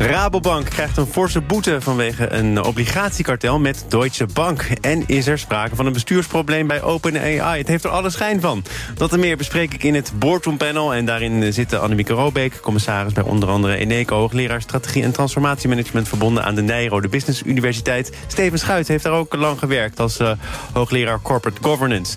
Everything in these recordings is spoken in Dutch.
Rabobank krijgt een forse boete vanwege een obligatiekartel met Deutsche Bank. En is er sprake van een bestuursprobleem bij OpenAI. Het heeft er alle schijn van. Dat en meer bespreek ik in het Boardroom Panel. En daarin zitten Annemieke Robeek, commissaris bij onder andere Eneco... hoogleraar strategie en transformatiemanagement... verbonden aan de Nijrode Business Universiteit. Steven Schuit heeft daar ook lang gewerkt als uh, hoogleraar Corporate Governance.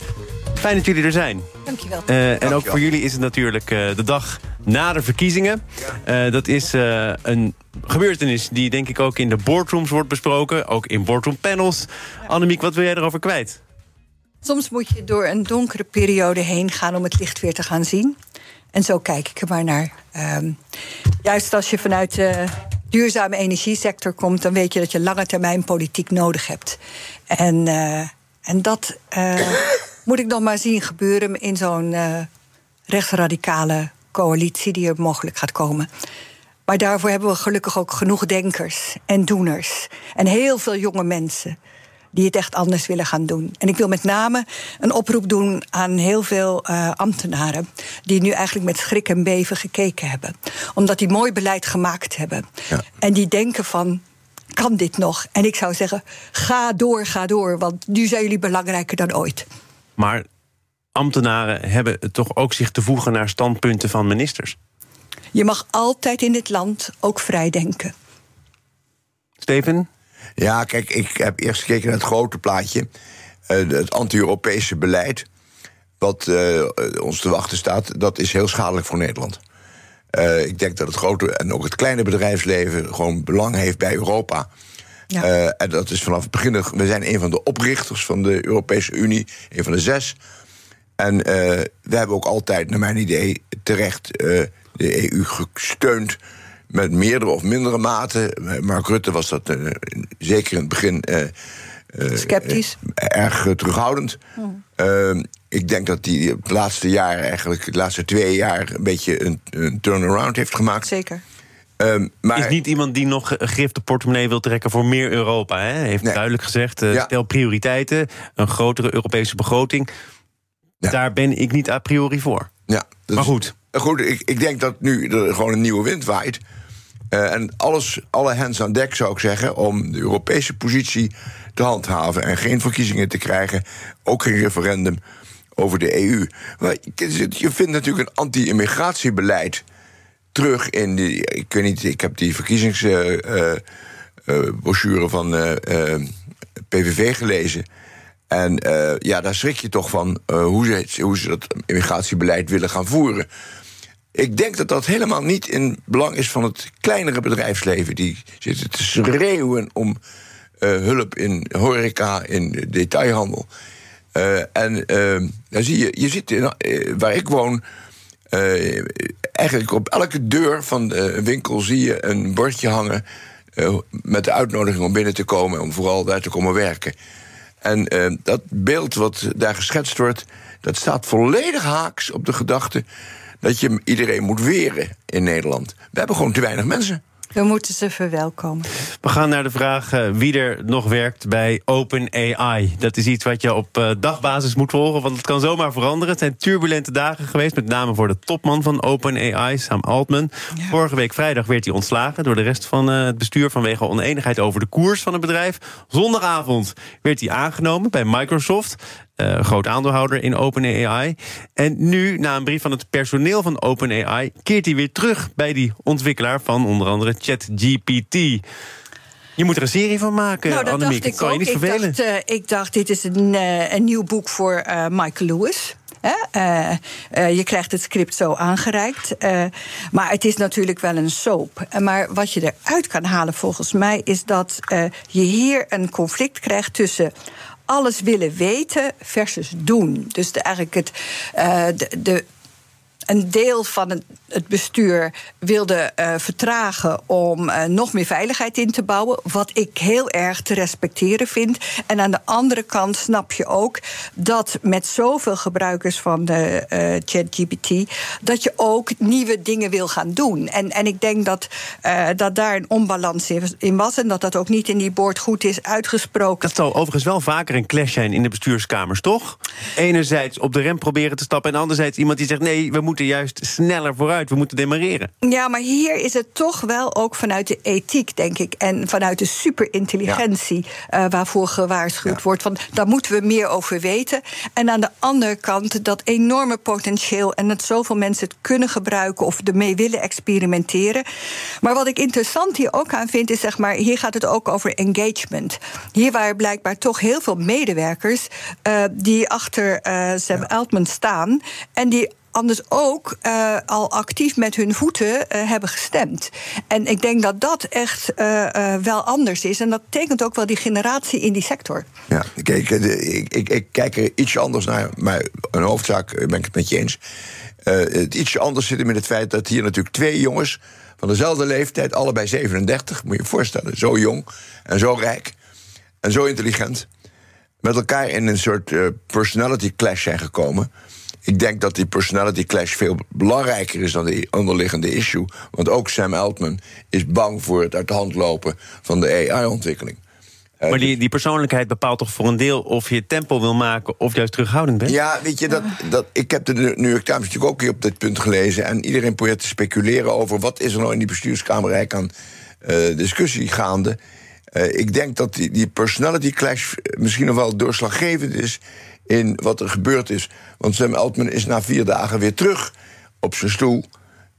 Fijn dat jullie er zijn. Dankjewel. Uh, en ook voor jullie is het natuurlijk uh, de dag na de verkiezingen. Uh, dat is een gebeurtenis die denk ik ook in de boardrooms wordt besproken. Ook in boardroom panels. Annemiek, wat wil jij erover kwijt? Soms moet je door een donkere periode heen gaan om het licht weer te gaan zien. En zo kijk ik er maar naar. Um, juist als je vanuit de duurzame energiesector komt... dan weet je dat je lange termijn politiek nodig hebt. En, en dat moet ik nog maar zien gebeuren in zo'n uh, rechtsradicale coalitie die er mogelijk gaat komen. Maar daarvoor hebben we gelukkig ook genoeg denkers en doeners. En heel veel jonge mensen die het echt anders willen gaan doen. En ik wil met name een oproep doen aan heel veel uh, ambtenaren... die nu eigenlijk met schrik en beven gekeken hebben. Omdat die mooi beleid gemaakt hebben. Ja. En die denken van, kan dit nog? En ik zou zeggen, ga door, ga door. Want nu zijn jullie belangrijker dan ooit. Maar ambtenaren hebben toch ook zich te voegen naar standpunten van ministers? Je mag altijd in dit land ook vrij denken. Steven? Ja, kijk, ik heb eerst gekeken naar het grote plaatje. Uh, het anti-Europese beleid. Wat uh, ons te wachten staat, dat is heel schadelijk voor Nederland. Uh, ik denk dat het grote en ook het kleine bedrijfsleven gewoon belang heeft bij Europa. Ja. Uh, en dat is vanaf het begin. We zijn een van de oprichters van de Europese Unie, een van de zes. En uh, we hebben ook altijd, naar mijn idee, terecht uh, de EU gesteund. Met meerdere of mindere mate. Mark Rutte was dat zeker in het begin. Sceptisch. erg terughoudend. Hmm. ik denk dat hij het laatste jaar, eigenlijk de laatste twee jaar, een beetje een, een turnaround heeft gemaakt. Zeker. Um, maar... Is niet iemand die nog grif de portemonnee wil trekken voor meer Europa. Hè? Heeft nee. duidelijk gezegd, uh, ja. stel prioriteiten, een grotere Europese begroting. Ja. Daar ben ik niet a priori voor. Ja, dus, maar goed. Goed, ik, ik denk dat nu er gewoon een nieuwe wind waait. Uh, en alles, alle hens aan dek zou ik zeggen om de Europese positie te handhaven en geen verkiezingen te krijgen, ook geen referendum over de EU. Maar je vindt natuurlijk een anti-immigratiebeleid terug in die. Ik weet niet, ik heb die verkiezingsbrochure uh, uh, van PVV gelezen. En ja, daar schrik je toch van hoe, ze, hoe ze dat immigratiebeleid willen gaan voeren. Ik denk dat dat helemaal niet in belang is van het kleinere bedrijfsleven. Die zitten te schreeuwen om hulp in horeca, in detailhandel. en dan zie je, je zit in, waar ik woon eigenlijk op elke deur van de winkel zie je een bordje hangen. Uh, met de uitnodiging om binnen te komen, om vooral daar te komen werken. En uh, dat beeld wat daar geschetst wordt, dat staat volledig haaks op de gedachte dat je iedereen moet weren in Nederland. We hebben gewoon te weinig mensen. We moeten ze verwelkomen. We gaan naar de vraag uh, wie er nog werkt bij OpenAI. Dat is iets wat je op uh, dagbasis moet volgen, want het kan zomaar veranderen. Het zijn turbulente dagen geweest, met name voor de topman van OpenAI, Sam Altman. Ja. Vorige week vrijdag werd hij ontslagen door de rest van uh, het bestuur... vanwege oneenigheid over de koers van het bedrijf. Zondagavond werd hij aangenomen bij Microsoft. Uh, groot aandeelhouder in OpenAI. En nu, na een brief van het personeel van OpenAI... keert hij weer terug bij die ontwikkelaar van onder andere ChatGPT. Je moet er een serie van maken, nou, dat Annemiek. Dacht ik kan je niet ik vervelen. Dacht, uh, ik dacht, dit is een, uh, een nieuw boek voor Michael Lewis. Uh, uh, je krijgt het script zo aangereikt. Uh, maar het is natuurlijk wel een soap. Maar wat je eruit kan halen volgens mij is dat je hier een conflict krijgt tussen alles willen weten versus doen. Dus de, eigenlijk het, de, de een deel van het, bestuur wilde eh, vertragen om eh, nog meer veiligheid in te bouwen. Wat ik heel erg te respecteren vind. En aan de andere kant snap je ook dat met zoveel gebruikers van de eh, ChatGPT, dat je ook nieuwe dingen wil gaan doen. En, en ik denk dat, dat daar een onbalans in- in was. En dat dat ook niet in die boord goed is uitgesproken. Dat zal overigens wel vaker een clash zijn in de bestuurskamers, toch? Enerzijds op de rem proberen te stappen... en anderzijds iemand die zegt... nee, we moeten juist sneller vooruit, we moeten demareren. Ja, maar hier is het toch wel ook vanuit de ethiek, denk ik. En vanuit de superintelligentie eh, waarvoor gewaarschuwd wordt. Want daar moeten we meer over weten. En aan de andere kant dat enorme potentieel. En dat zoveel mensen het kunnen gebruiken of ermee willen experimenteren. Maar wat ik interessant hier ook aan vind, is zeg maar, hier gaat het ook over engagement. Hier waren blijkbaar toch heel veel medewerkers eh, die achter eh, Sam Altman staan. En die anders ook eh, al actief met hun voeten eh, hebben gestemd. En ik denk dat dat echt eh, wel anders is. En dat tekent ook wel die generatie in die sector. Ja, kijk, ik, ik, kijk er ietsje anders naar. Maar een hoofdzaak ben ik het met je eens. Het ietsje anders zit hem in het feit dat hier natuurlijk twee jongens van dezelfde leeftijd, allebei 37, moet je je voorstellen, zo jong en zo rijk en zo intelligent, met elkaar in een soort personality clash zijn gekomen. Ik denk dat die personality clash veel belangrijker is dan de onderliggende issue. Want ook Sam Altman is bang voor het uit de hand lopen van de AI-ontwikkeling. Maar die, die persoonlijkheid bepaalt toch voor een deel... of je tempo wil maken of juist terughoudend bent? Ja, weet je, dat, dat, ik heb de New York Times natuurlijk ook hier op dit punt gelezen. En iedereen probeert te speculeren over wat is er nou in die bestuurskamer eigenlijk aan eh, discussie gaande. Eh, ik denk dat die, die personality clash misschien nog wel doorslaggevend is in wat er gebeurd is. Want Sam Altman is na vier dagen weer terug op zijn stoel.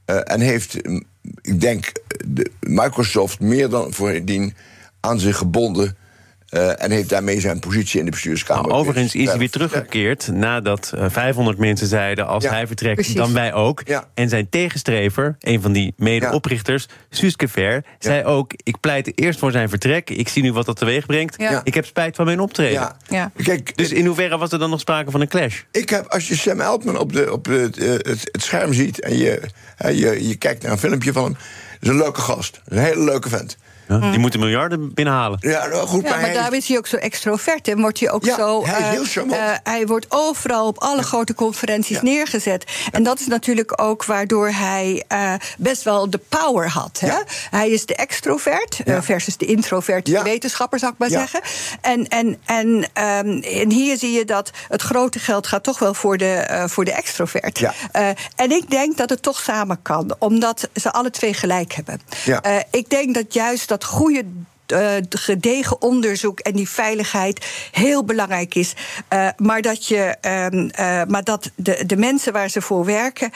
eh, en heeft, mm, ik denk, de Microsoft meer dan voordien aan zich gebonden. Eh, en heeft daarmee zijn positie in de bestuurskamer. Maar overigens is hij weer teruggekeerd nadat eh, 500 mensen zeiden... als Ja, hij vertrekt, precies. dan wij ook. Ja. En zijn tegenstrever, een van die medeoprichters, Suske Ver... zei ook, ik pleit eerst voor zijn vertrek. Ik zie nu wat dat teweeg brengt. Ja. Ik heb spijt van mijn optreden. Ja. Ja. Kijk, Dus in hoeverre was er dan nog sprake van een clash? ik heb, als je Sam Altman op, de, op het, eh, het, het scherm ziet en je, hè, je, je kijkt naar een filmpje van hem, is een leuke gast. Een hele leuke vent. Ja, Die moeten miljarden binnenhalen. Ja, nou goed, Ja, maar, maar hij- daarom is hij ook zo extrovert. En wordt hij ook Ja, zo. hij is eh, heel eh, hij wordt overal op alle grote conferenties Ja. neergezet. En dat is natuurlijk ook waardoor hij eh, best wel de power had. Hè? Ja. Hij is de extrovert versus de introvert, Ja. de wetenschapper, zou ik maar Ja. zeggen. En, en, en, ehm, en hier zie je dat het grote geld gaat toch wel voor de, eh, voor de extrovert. Ja. Eh, en ik denk dat het toch samen kan, omdat ze alle twee gelijk hebben. Ja. Eh, ik denk dat juist dat goede eh, gedegen onderzoek en die veiligheid heel belangrijk is. Eh, maar dat, je, ehm, eh, maar dat de, de mensen waar ze voor werken,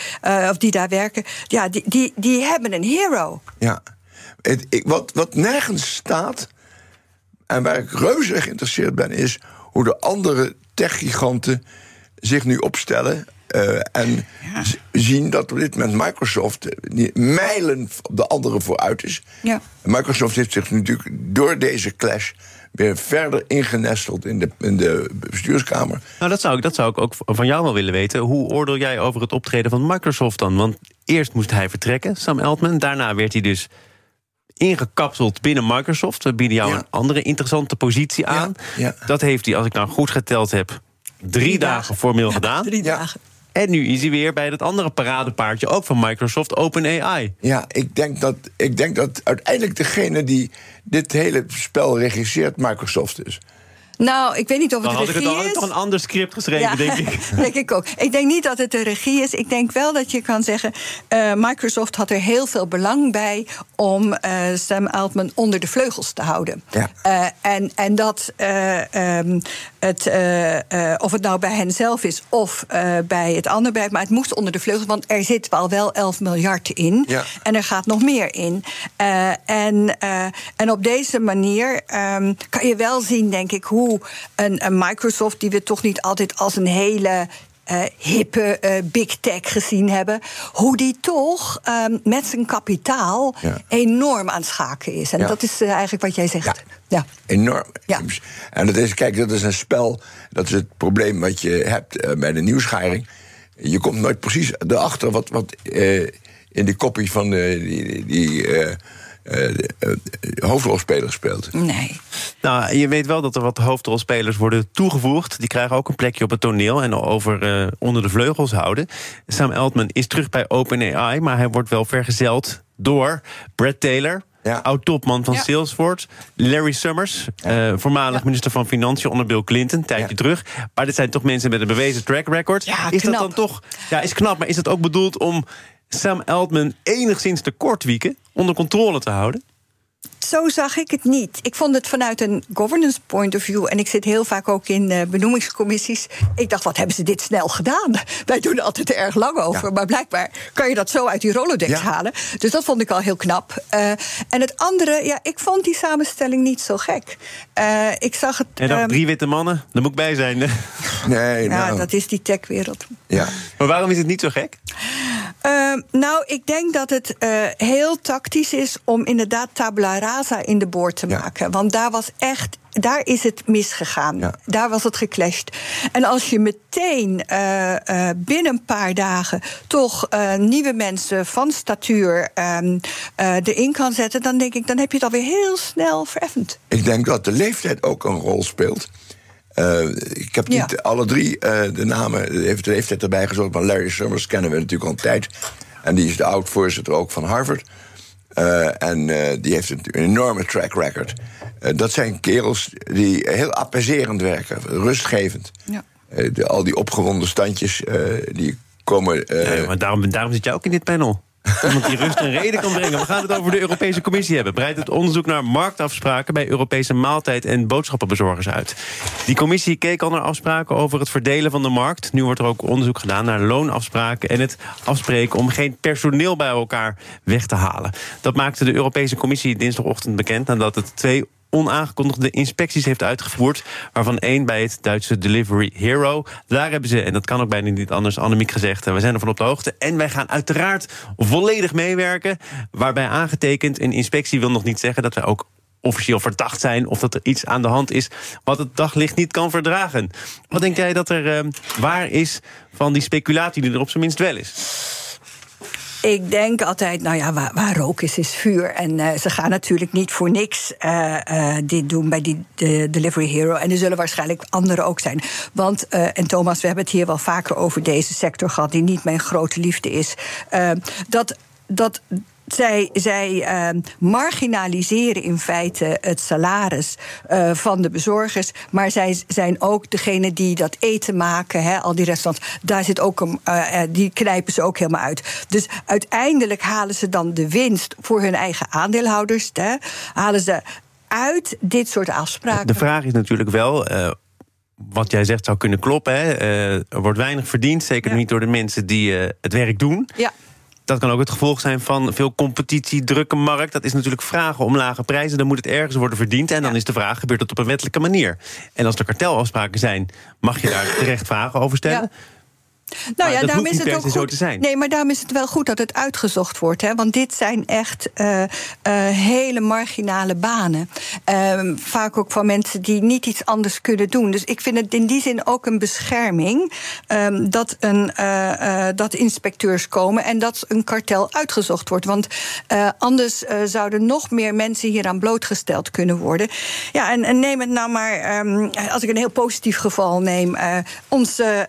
of die daar werken, ja, die, die, die hebben een hero. Ja. Het, ik, wat, wat nergens staat, en waar ik reuze geïnteresseerd ben, is hoe de andere techgiganten zich nu opstellen. Eh, en zien dat op dit moment Microsoft eh, mijlen op de andere vooruit is. Ja. Microsoft heeft zich natuurlijk door deze clash weer verder ingenesteld in de, in de bestuurskamer. Nou, dat zou, ik, dat zou ik ook van jou wel willen weten. Hoe oordeel jij over het optreden van Microsoft dan? Want eerst moest hij vertrekken, Sam Altman. Daarna werd hij dus ingekapseld binnen Microsoft. We bieden jou Ja. een andere interessante positie aan. ja. Dat heeft hij, als ik nou goed geteld heb, drie, dagen, dagen. formeel gedaan. Drie Ja. dagen. En nu is hij weer bij dat andere paradepaardje, ook van Microsoft, OpenAI. Ja, ik denk dat, ik denk dat uiteindelijk degene die dit hele spel regisseert Microsoft is. Nou, ik weet niet of Dan het had ik het regie al is. toch een ander script geschreven, denk ik. denk ik ook. Ik denk niet dat het de regie is. Ik denk wel dat je kan zeggen... eh, Microsoft had er heel veel belang bij... om eh, Sam Altman onder de vleugels te houden. Ja. Eh, en, en dat eh, ehm, het, eh, eh, of het nou bij hen zelf is of eh, bij het andere bedrijf... maar het moest onder de vleugels, want er zit wel wel 11 miljard in. Ja. En er gaat nog meer in. En, en op deze manier ehm, kan je wel zien, denk ik, hoe een, een Microsoft, die we toch niet altijd als een hele. Eh, hippe eh, big tech gezien hebben. Hoe die toch ehm, met zijn kapitaal Ja. enorm aan het schaken is. En Ja. dat is eh, eigenlijk wat jij zegt. Ja. Ja. Enorm. Ja. En dat is, kijk, dat is een spel. Dat is het probleem wat je hebt bij de nieuwsgaring. je komt nooit precies erachter wat, wat in die kopie van die, die eh, eh, eh, hoofdrolspeler speelt. Nee. Nou, je weet wel dat er wat hoofdrolspelers worden toegevoegd. Die krijgen ook een plekje op het toneel en over eh, onder de vleugels houden. Sam Altman is terug bij OpenAI, maar hij wordt wel vergezeld door Brad Taylor. Ja. Oud-topman van Ja. Salesforce. Larry Summers, eh, voormalig Ja. minister van Financiën onder Bill Clinton, een tijdje Ja. terug. Maar dit zijn toch mensen met een bewezen track record. Ja, is dat knap. dan toch. Ja, is knap, maar is dat ook bedoeld om Sam Altman enigszins te kortwieken, onder controle te houden? Zo zag ik het niet. Ik vond het vanuit een governance point of view. En ik zit heel vaak ook in eh, benoemingscommissies. Ik dacht, wat hebben ze dit snel gedaan? Wij doen er altijd erg lang over. Ja. Maar blijkbaar kan je dat zo uit die Rolodex Ja. halen. Dus dat vond ik al heel knap. Eh, en het andere, ja, ik vond die samenstelling niet zo gek. Eh, ik zag het. En dan ehm, drie witte mannen, daar moet ik bij zijn. Nee, ja, nou, dat is die techwereld. ja. Maar waarom is het niet zo gek? Eh, nou, ik denk dat het eh, heel tactisch is om inderdaad tabula rasa in de boord te Ja. maken. Want daar was echt. Daar is het misgegaan. Ja. Daar was het geclashed. En als je meteen eh, eh, binnen een paar dagen toch eh, nieuwe mensen van statuur ehm, eh, erin kan zetten, dan denk ik, dan heb je het alweer heel snel vereffend. Ik denk dat de leeftijd ook een rol speelt. Ik heb niet Ja. alle drie de namen, heeft de leeftijd erbij gezocht. Maar Larry Summers kennen we natuurlijk al een tijd. En die is de oud-voorzitter ook van Harvard. Eh, en eh, die heeft een, een enorme track record. Eh, dat zijn kerels die heel apaiserend werken, rustgevend. Ja. Eh, de- al die opgewonden standjes eh, die komen. eh, Ja, maar daarom, daarom zit jij ook in dit panel. Iemand die rust en reden kan brengen. We gaan het over de Europese Commissie hebben. Breidt het onderzoek naar marktafspraken bij Europese maaltijd- en boodschappenbezorgers uit. Die commissie keek al naar afspraken over het verdelen van de markt. Nu wordt er ook onderzoek gedaan naar loonafspraken en het afspreken om geen personeel bij elkaar weg te halen. Dat maakte de Europese Commissie dinsdagochtend bekend nadat het twee onaangekondigde inspecties heeft uitgevoerd. Waarvan één bij het Duitse Delivery Hero. Daar hebben ze, en dat kan ook bijna niet anders, Annemiek gezegd. eh, We zijn ervan op de hoogte. En wij gaan uiteraard volledig meewerken. Waarbij aangetekend, een inspectie wil nog niet zeggen dat wij ook officieel verdacht zijn of dat er iets aan de hand is wat het daglicht niet kan verdragen. Wat denk jij dat er eh, waar is van die speculatie die er op zijn minst wel is? Ik denk altijd, nou ja, waar, waar rook is, is vuur. En eh, ze gaan natuurlijk niet voor niks eh, eh, dit doen bij die de Delivery Hero. En er zullen waarschijnlijk anderen ook zijn. Want, en Thomas, we hebben het hier wel vaker over deze sector gehad, die niet mijn grote liefde is. Dat. dat zij, zij eh, marginaliseren in feite het salaris eh, van de bezorgers. Maar zij zijn ook degene die dat eten maken, hè, al die restaurants. Daar zit ook een, eh, eh, die knijpen ze ook helemaal uit. Dus uiteindelijk halen ze dan de winst voor hun eigen aandeelhouders. Hè, halen ze uit dit soort afspraken. De vraag is natuurlijk wel. wat jij zegt zou kunnen kloppen. Hè? Er wordt weinig verdiend, zeker Ja. niet door de mensen die het werk doen. Ja. Dat kan ook het gevolg zijn van veel competitie, drukke markt. Dat is natuurlijk vragen om lage prijzen. Dan moet het ergens worden verdiend. En dan Ja. is de vraag, gebeurt dat op een wettelijke manier? En als er kartelafspraken zijn, mag je daar terecht vragen over stellen? Ja. Nou Maar ja, daarom is het ook goed. Nee, maar daarom is het wel goed dat het uitgezocht wordt. Hè? Want dit zijn echt eh, eh, hele marginale banen. Ehm, vaak ook van mensen die niet iets anders kunnen doen. Dus ik vind het in die zin ook een bescherming ehm, dat, een, eh, dat inspecteurs komen en dat een kartel uitgezocht wordt. Want anders zouden nog meer mensen hieraan blootgesteld kunnen worden. Ja, en, en neem het nou maar, ehm, als ik een heel positief geval neem, onze.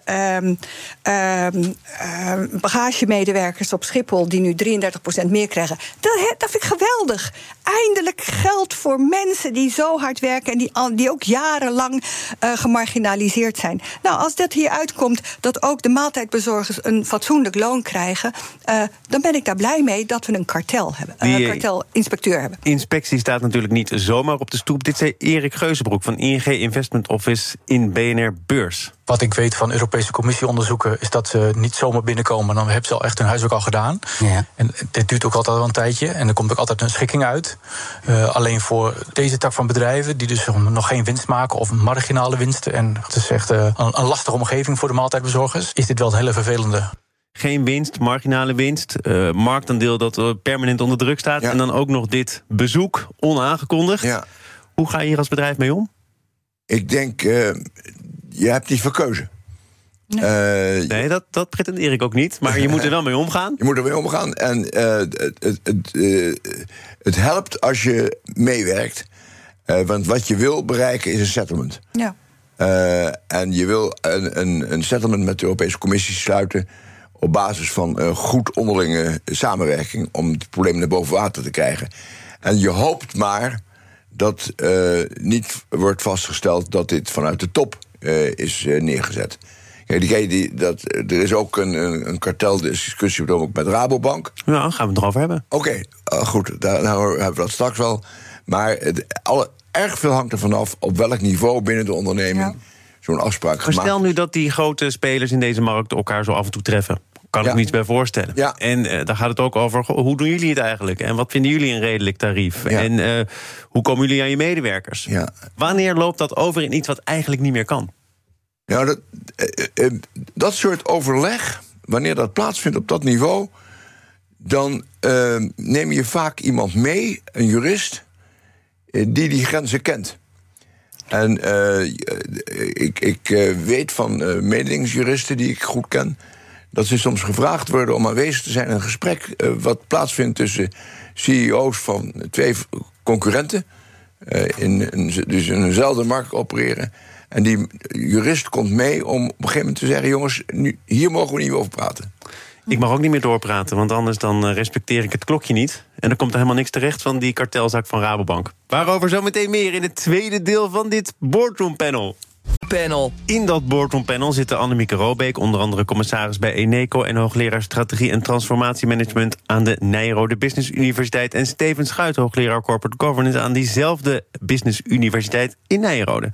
Ehm, ehm, bagagemedewerkers op Schiphol die nu 33% meer krijgen. Dat, dat vind ik geweldig. Eindelijk geld voor mensen die zo hard werken en die, al- die ook jarenlang eh, gemarginaliseerd zijn. Nou, als dat hier uitkomt dat ook de maaltijdbezorgers een fatsoenlijk loon krijgen, eh, dan ben ik daar blij mee dat we een kartel hebben, eh, Die- kartelinspecteur hebben. Inspectie staat natuurlijk niet zomaar op de stoep. Dit zei Erik Geuzenbroek van ING Investment Office in BNR Beurs. Wat ik weet van Europese Commissieonderzoeken is dat ze niet zomaar binnenkomen. Dan hebben ze al echt hun huiswerk al gedaan. Ja. En dit duurt ook altijd wel een tijdje. En er komt ook altijd een schikking uit. Eh, alleen voor deze tak van bedrijven, die dus nog geen winst maken of marginale winsten. En het is echt eh, een, een lastige omgeving voor de maaltijdbezorgers. Is dit wel het hele vervelende. Geen winst, marginale winst. eh marktaandeel dat permanent onder druk staat. Ja. En dan ook nog dit bezoek, onaangekondigd. Ja. Hoe ga je hier als bedrijf mee om? Ik denk, eh, je hebt niet verkozen. Nee. Nee, dat, dat pretendeer ik ook niet. Maar je moet er wel mee omgaan. Je moet er mee omgaan. En uh, het, het, het, uh, het, helpt als je meewerkt. Uh, want wat je wil bereiken is een settlement. Ja. en je wil een, een, een, settlement met de Europese Commissie sluiten. op basis van goed onderlinge samenwerking. om het probleem naar boven water te krijgen. En je hoopt maar dat niet wordt vastgesteld dat dit vanuit de top is neergezet. Die, die, dat, er is ook een, een karteldiscussie ook met Rabobank. Ja, gaan we het erover hebben. Oké, okay, uh, goed, daar nou hebben we dat straks wel. Maar het, alle, erg veel hangt ervan af op welk niveau binnen de onderneming ja. zo'n afspraak maar gemaakt Stel nu dat die grote spelers in deze markt elkaar zo af en toe treffen. Kan ik me iets bij voorstellen. Ja. En uh, daar gaat het ook over, hoe doen jullie het eigenlijk? En wat vinden jullie een redelijk tarief? Ja. En uh, hoe komen jullie aan je medewerkers? Ja. Wanneer loopt dat over in iets wat eigenlijk niet meer kan? Ja, dat, eh, dat soort overleg, wanneer dat plaatsvindt op dat niveau, dan neem je vaak iemand mee, een jurist, die die grenzen kent. En ik, ik weet van mededingingsjuristen die ik goed ken, dat ze soms gevraagd worden om aanwezig te zijn in een gesprek wat plaatsvindt tussen CEO's van twee concurrenten, in, in, dus in eenzelfde markt opereren. En die jurist komt mee om op een gegeven moment te zeggen: jongens, nu, hier mogen we niet over praten. Ik mag ook niet meer doorpraten, want anders dan respecteer ik het klokje niet. En dan komt er helemaal niks terecht van die kartelzaak van Rabobank. Waarover zometeen meer in het tweede deel van dit Boardroom Panel. Panel. In dat boardroom panel zitten Annemieke Robeek, onder andere commissaris bij Eneco en hoogleraar strategie en transformatiemanagement aan de Nijrode Business Universiteit en Steven Schuit, hoogleraar corporate governance aan diezelfde Business Universiteit in Nijrode.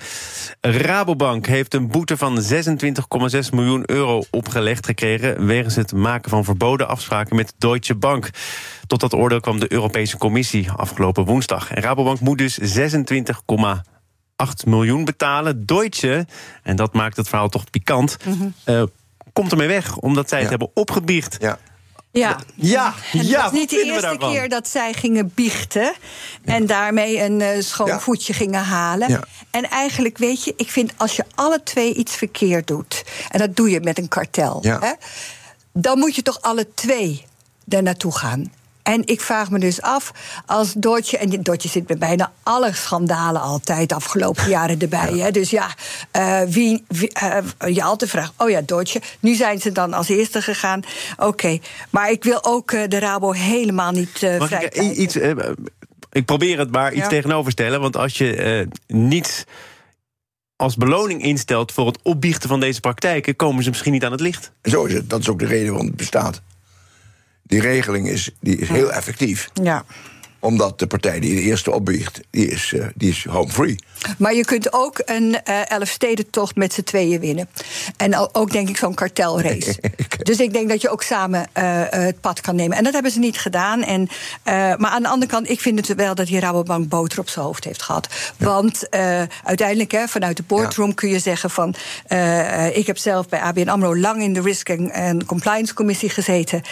Rabobank heeft een boete van 26,6 miljoen euro opgelegd gekregen wegens het maken van verboden afspraken met Deutsche Bank. Tot dat oordeel kwam de Europese Commissie afgelopen woensdag. En Rabobank moet dus 26, 8 miljoen betalen. Deutsche, en dat maakt het verhaal toch pikant, mm -hmm. uh, komt ermee weg omdat zij ja. het hebben opgebiecht. Ja. Ja, ja, en het ja, was niet de eerste keer dat zij gingen biechten en daarmee een uh, schoon Ja. voetje gingen halen. Ja. En eigenlijk, weet je, ik vind als je alle twee iets verkeerd doet, en dat doe je met een kartel, Ja. hè, dan moet je toch alle twee daar naartoe gaan. En ik vraag me dus af, als Deutsche... en Deutsche zit bij bijna alle schandalen altijd de afgelopen jaren erbij. Hè? Dus ja, eh, wie, wie, eh, je altijd vraagt, oh ja, Deutsche. Nu zijn ze dan als eerste gegaan. Oké, maar ik wil ook eh, de Rabo helemaal niet eh Mag ik vrij iets, ik probeer het maar iets Ja. tegenover stellen. Want als je eh, niets als beloning instelt voor het opbiechten van deze praktijken, komen ze misschien niet aan het licht. Zo is het. Dat is ook de reden waarom het bestaat. Die regeling is, die is heel effectief. Ja. Omdat de partij die de eerste opbiecht, die is, eh, die is home free. Maar je kunt ook een eh elfstedentocht met z'n tweeën winnen. En ook, denk ik, zo'n kartelrace. dus ik denk dat je ook samen eh, het pad kan nemen. En dat hebben ze niet gedaan. En, maar aan de andere kant, ik vind het wel dat die Rabobank boter op zijn hoofd heeft gehad. Want uiteindelijk, hè, vanuit de boardroom kun je zeggen van... ik heb zelf bij ABN AMRO lang in de Risk and- and Compliance Commissie gezeten.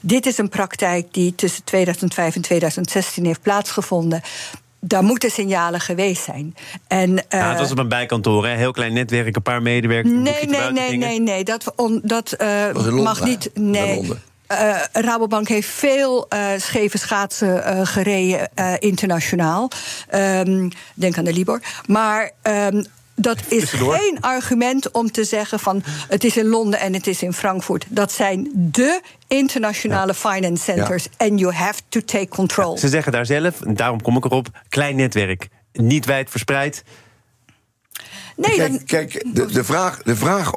Dit is een praktijk die tussen 2005 en 2016 heeft plaatsgevonden. Daar moeten signalen geweest zijn. En, ja, eh, het was op een bijkantoor, hè? heel klein netwerk, een paar medewerkers. Nee, nee, nee, nee, nee. Dat, on- dat eh, Londen, mag niet. Nee. Eh, Rabobank heeft veel eh, scheve schaatsen eh, gereden eh, internationaal. Ehm, denk aan de Libor. Maar ehm, dat is Tussendoor. geen argument om te zeggen van het is in Londen en het is in Frankfurt. Dat zijn de internationale finance centers. En you have to take control. Ze zeggen daar zelf, en daarom kom ik erop, klein netwerk. Niet wijd verspreid. Nee, dan, Kijk, kijk de, de, vraag, de vraag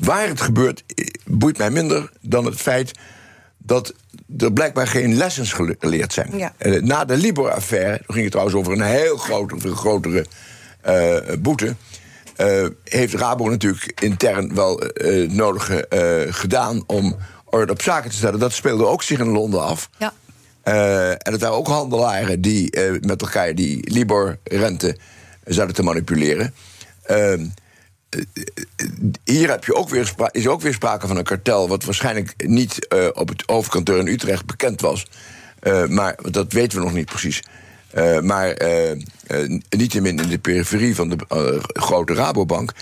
waar het gebeurt, boeit mij minder dan het feit dat er blijkbaar geen lessons gele- geleerd zijn. Ja. Eh, Na de Libor-affaire, toen ging het trouwens over een heel grote, veel grotere boete. eh, heeft Rabo natuurlijk intern wel eh het nodige eh, gedaan om orde op zaken te stellen. Dat speelde ook zich in Londen af. ja. Eh, en het waren ook handelaren die eh, met elkaar die Libor-rente zouden te manipuleren. Ehm, eh, eh, hier heb je ook weer is ook weer sprake van een kartel, wat waarschijnlijk niet eh, op het hoofdkantoor in Utrecht bekend was. Eh, maar dat weten we nog niet precies. Eh, maar eh, eh, niettemin in de periferie van de grote Rabobank.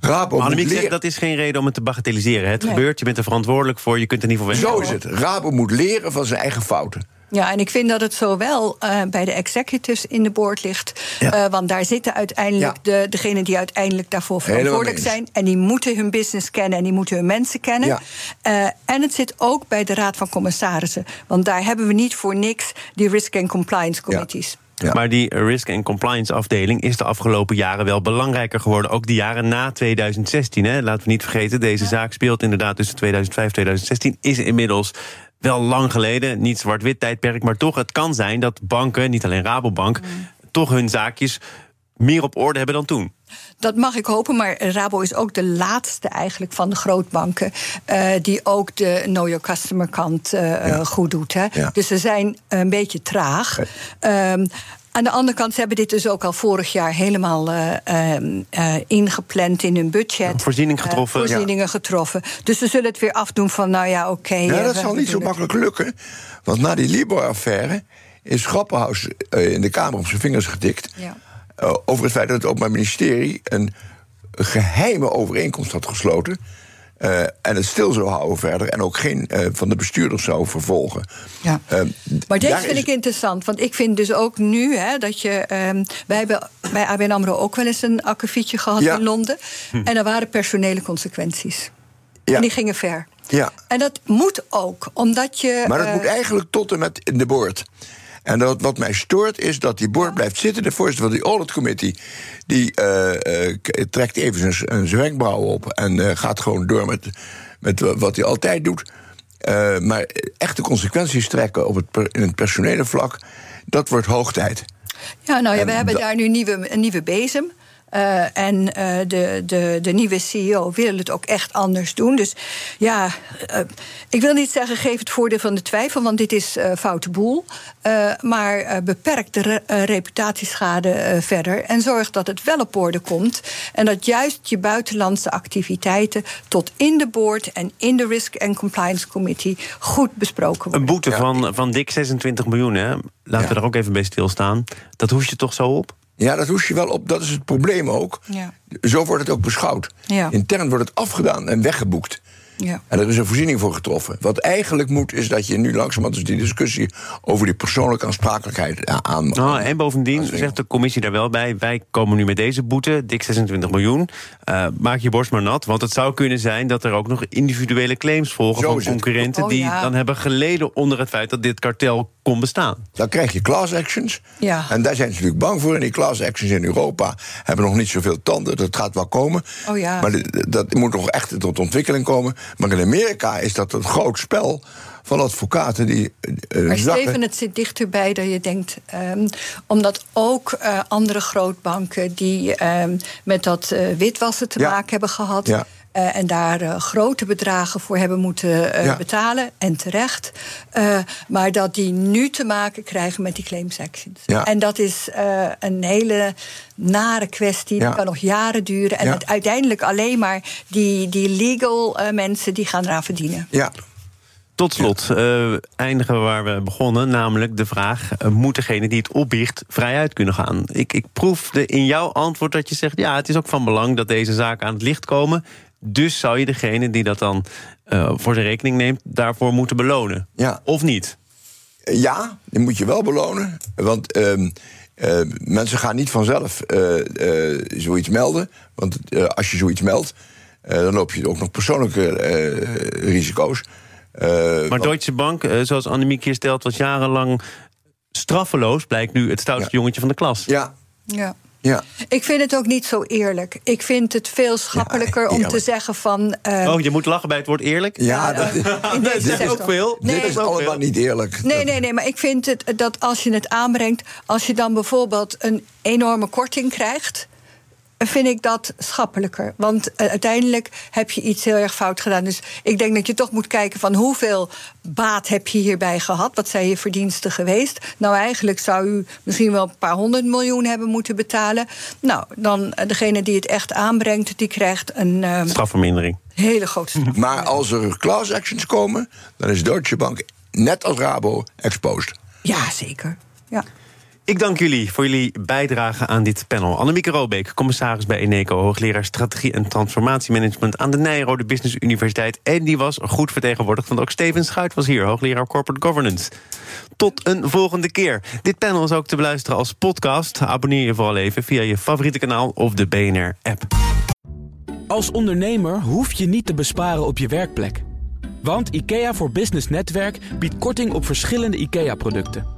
Rabo Maar moet zegt, leren... dat is geen reden om het te bagatelliseren. Het Nee. gebeurt, je bent er verantwoordelijk voor, je kunt er niet voor weg. Zo is het. Rabo moet leren van zijn eigen fouten. Ja, en ik vind dat het zowel eh, bij de executives in de board ligt. Ja. eh, want daar zitten uiteindelijk Ja. de, degenen die uiteindelijk daarvoor verantwoordelijk zijn. En die moeten hun business kennen en die moeten hun mensen kennen. Ja. Eh, en het zit ook bij de Raad van Commissarissen. Want daar hebben we niet voor niks die risk and compliance committees. Ja. Maar die risk and compliance afdeling is de afgelopen jaren wel belangrijker geworden. Ook de jaren na 2016. Hè. Laten we niet vergeten, deze zaak speelt inderdaad tussen 2005 en 2016. Is inmiddels wel lang geleden, niet zwart-wit tijdperk. Maar toch, het kan zijn dat banken, niet alleen Rabobank, toch hun zaakjes meer op orde hebben dan toen. Dat mag ik hopen, maar Rabo is ook de laatste eigenlijk van de grootbanken... eh, die ook de know your customer kant eh, eh, goed doet. Hè? Ja. Dus ze zijn een beetje traag. Ehm, aan de andere kant, ze hebben dit dus ook al vorig jaar helemaal eh, ehm, eh, ingepland in hun budget. Voorziening Eh, getroffen. voorzieningen getroffen. Dus ze zullen het weer afdoen van, nou ja, oké. Ja, eh, dat zal niet zo makkelijk lukken. Want na die Libor-affaire is Grappenhaus in de Kamer op zijn vingers getikt... Ja. eh, over het feit dat het Openbaar Ministerie... een geheime overeenkomst had gesloten... eh, en het stil zou houden verder... en ook geen eh, van de bestuurders zou vervolgen. Ja. Eh, Maar deze vind is- ik interessant. Want ik vind dus ook nu hè, dat je. ehm, wij hebben bij ABN Amro ook wel eens een akkefietje gehad Ja. in Londen. En er waren personele consequenties. Ja. En die gingen ver. Ja. En dat moet ook, omdat je. Maar dat moet eigenlijk tot en met in de board. En dat, wat mij stoort is dat die board blijft zitten. De voorzitter van die audit committee... die eh, eh, trekt even zijn, wenkbrauwen op... en eh, gaat gewoon door met, met wat hij altijd doet. Maar echte consequenties trekken op het per- in het personele vlak... dat wordt hoog tijd. Ja, nou ja, we En hebben daar nu nieuwe, een nieuwe bezem. Eh, en eh, de, de, de nieuwe CEO wil het ook echt anders doen. Dus ja, eh, ik wil niet zeggen geef het voordeel van de twijfel, want dit is eh foute boel. Eh, maar eh, beperk de re- reputatieschade eh, verder en zorg dat het wel op orde komt. En dat juist je buitenlandse activiteiten tot in de board en in de Risk and Compliance Committee goed besproken worden. Een boete van, van dik 26 miljoen, hè? Laten Ja. we daar ook even bij stilstaan. Dat hoest je toch zo op? Ja, dat hoest je wel op. Dat is het probleem ook. Ja. Zo wordt het ook beschouwd. Ja. Intern wordt het afgedaan en weggeboekt. Ja. En er is een voorziening voor getroffen. Wat eigenlijk moet, is dat je nu langzamerhand dus die discussie over die persoonlijke aansprakelijkheid aan. Nou, en bovendien aan- zegt de commissie daar wel bij... wij komen nu met deze boete, dik 26 miljoen. Eh, maak je borst maar nat, want het zou kunnen zijn... dat er ook nog individuele claims volgen Zo van concurrenten... Oh, die ja. dan hebben geleden onder het feit dat dit kartel kon bestaan. Dan krijg je class actions. Ja. En daar zijn ze natuurlijk bang voor. En die class actions in Europa hebben nog niet zoveel tanden. Dat gaat wel komen. Oh ja. Maar dat moet nog echt tot ontwikkeling komen. Maar in Amerika is dat een groot spel van advocaten die. eh, Maar zakken. Steven, het zit dichterbij dan je denkt. Ehm, omdat ook eh, andere grootbanken die ehm, met dat eh, witwassen te Ja. maken hebben gehad. Ja. Eh, en daar eh, grote bedragen voor hebben moeten eh, Ja. betalen, en terecht. Eh, maar dat die nu te maken krijgen met die claims actions. Ja. En dat is eh, een hele nare kwestie. Ja. Dat kan nog jaren duren. En Ja. het, uiteindelijk alleen maar die, die legal eh, mensen die gaan eraan verdienen. Ja. Tot slot eh, eindigen we waar we begonnen, namelijk de vraag... eh, moet degene die het opbiecht vrijuit kunnen gaan? Ik, ik proefde in jouw antwoord dat je zegt... ja, het is ook van belang dat deze zaken aan het licht komen... dus zou je degene die dat dan eh, voor zijn rekening neemt... daarvoor moeten belonen. Ja. Of niet? Ja, die moet je wel belonen. Want ehm, eh, mensen gaan niet vanzelf eh, eh, zoiets melden. Want eh, als je zoiets meldt, eh, dan loop je ook nog persoonlijke eh, risico's. Eh, Maar Deutsche Bank, eh, zoals Annemiek hier stelt... was jarenlang straffeloos, blijkt nu het stoutste Ja. jongetje van de klas. Ja, Ja. Ja. Ik vind het ook niet zo eerlijk. Ik vind het veel schappelijker Ja, om te zeggen van. eh, Oh, je moet lachen bij het woord eerlijk? Ja, dat, eh, dat is ook veel. Nee, dit is ook allemaal veel. niet eerlijk. Nee, nee, nee, maar ik vind het dat als je het aanbrengt, als je dan bijvoorbeeld een enorme korting krijgt. Vind ik dat schappelijker. Want eh, uiteindelijk heb je iets heel erg fout gedaan. Dus ik denk dat je toch moet kijken van hoeveel baat heb je hierbij gehad? Wat zijn je verdiensten geweest? Nou, eigenlijk zou u misschien wel een paar honderd miljoen hebben moeten betalen. Nou, dan eh, degene die het echt aanbrengt, die krijgt een eh, Strafvermindering. hele grote. Maar als er class actions komen, dan is Deutsche Bank net als Rabo exposed. Ja, zeker. Ja. Ik dank jullie voor jullie bijdrage aan dit panel. Annemieke Robeek, commissaris bij Eneco, hoogleraar strategie en transformatiemanagement aan de Nijrode Business Universiteit. En die was goed vertegenwoordigd, want ook Steven Schuit was hier, hoogleraar corporate governance. Tot een volgende keer. Dit panel is ook te beluisteren als podcast. Abonneer je vooral even via je favoriete kanaal of de BNR-app. Als ondernemer hoef je niet te besparen op je werkplek. Want IKEA voor Business Netwerk biedt korting op verschillende IKEA-producten.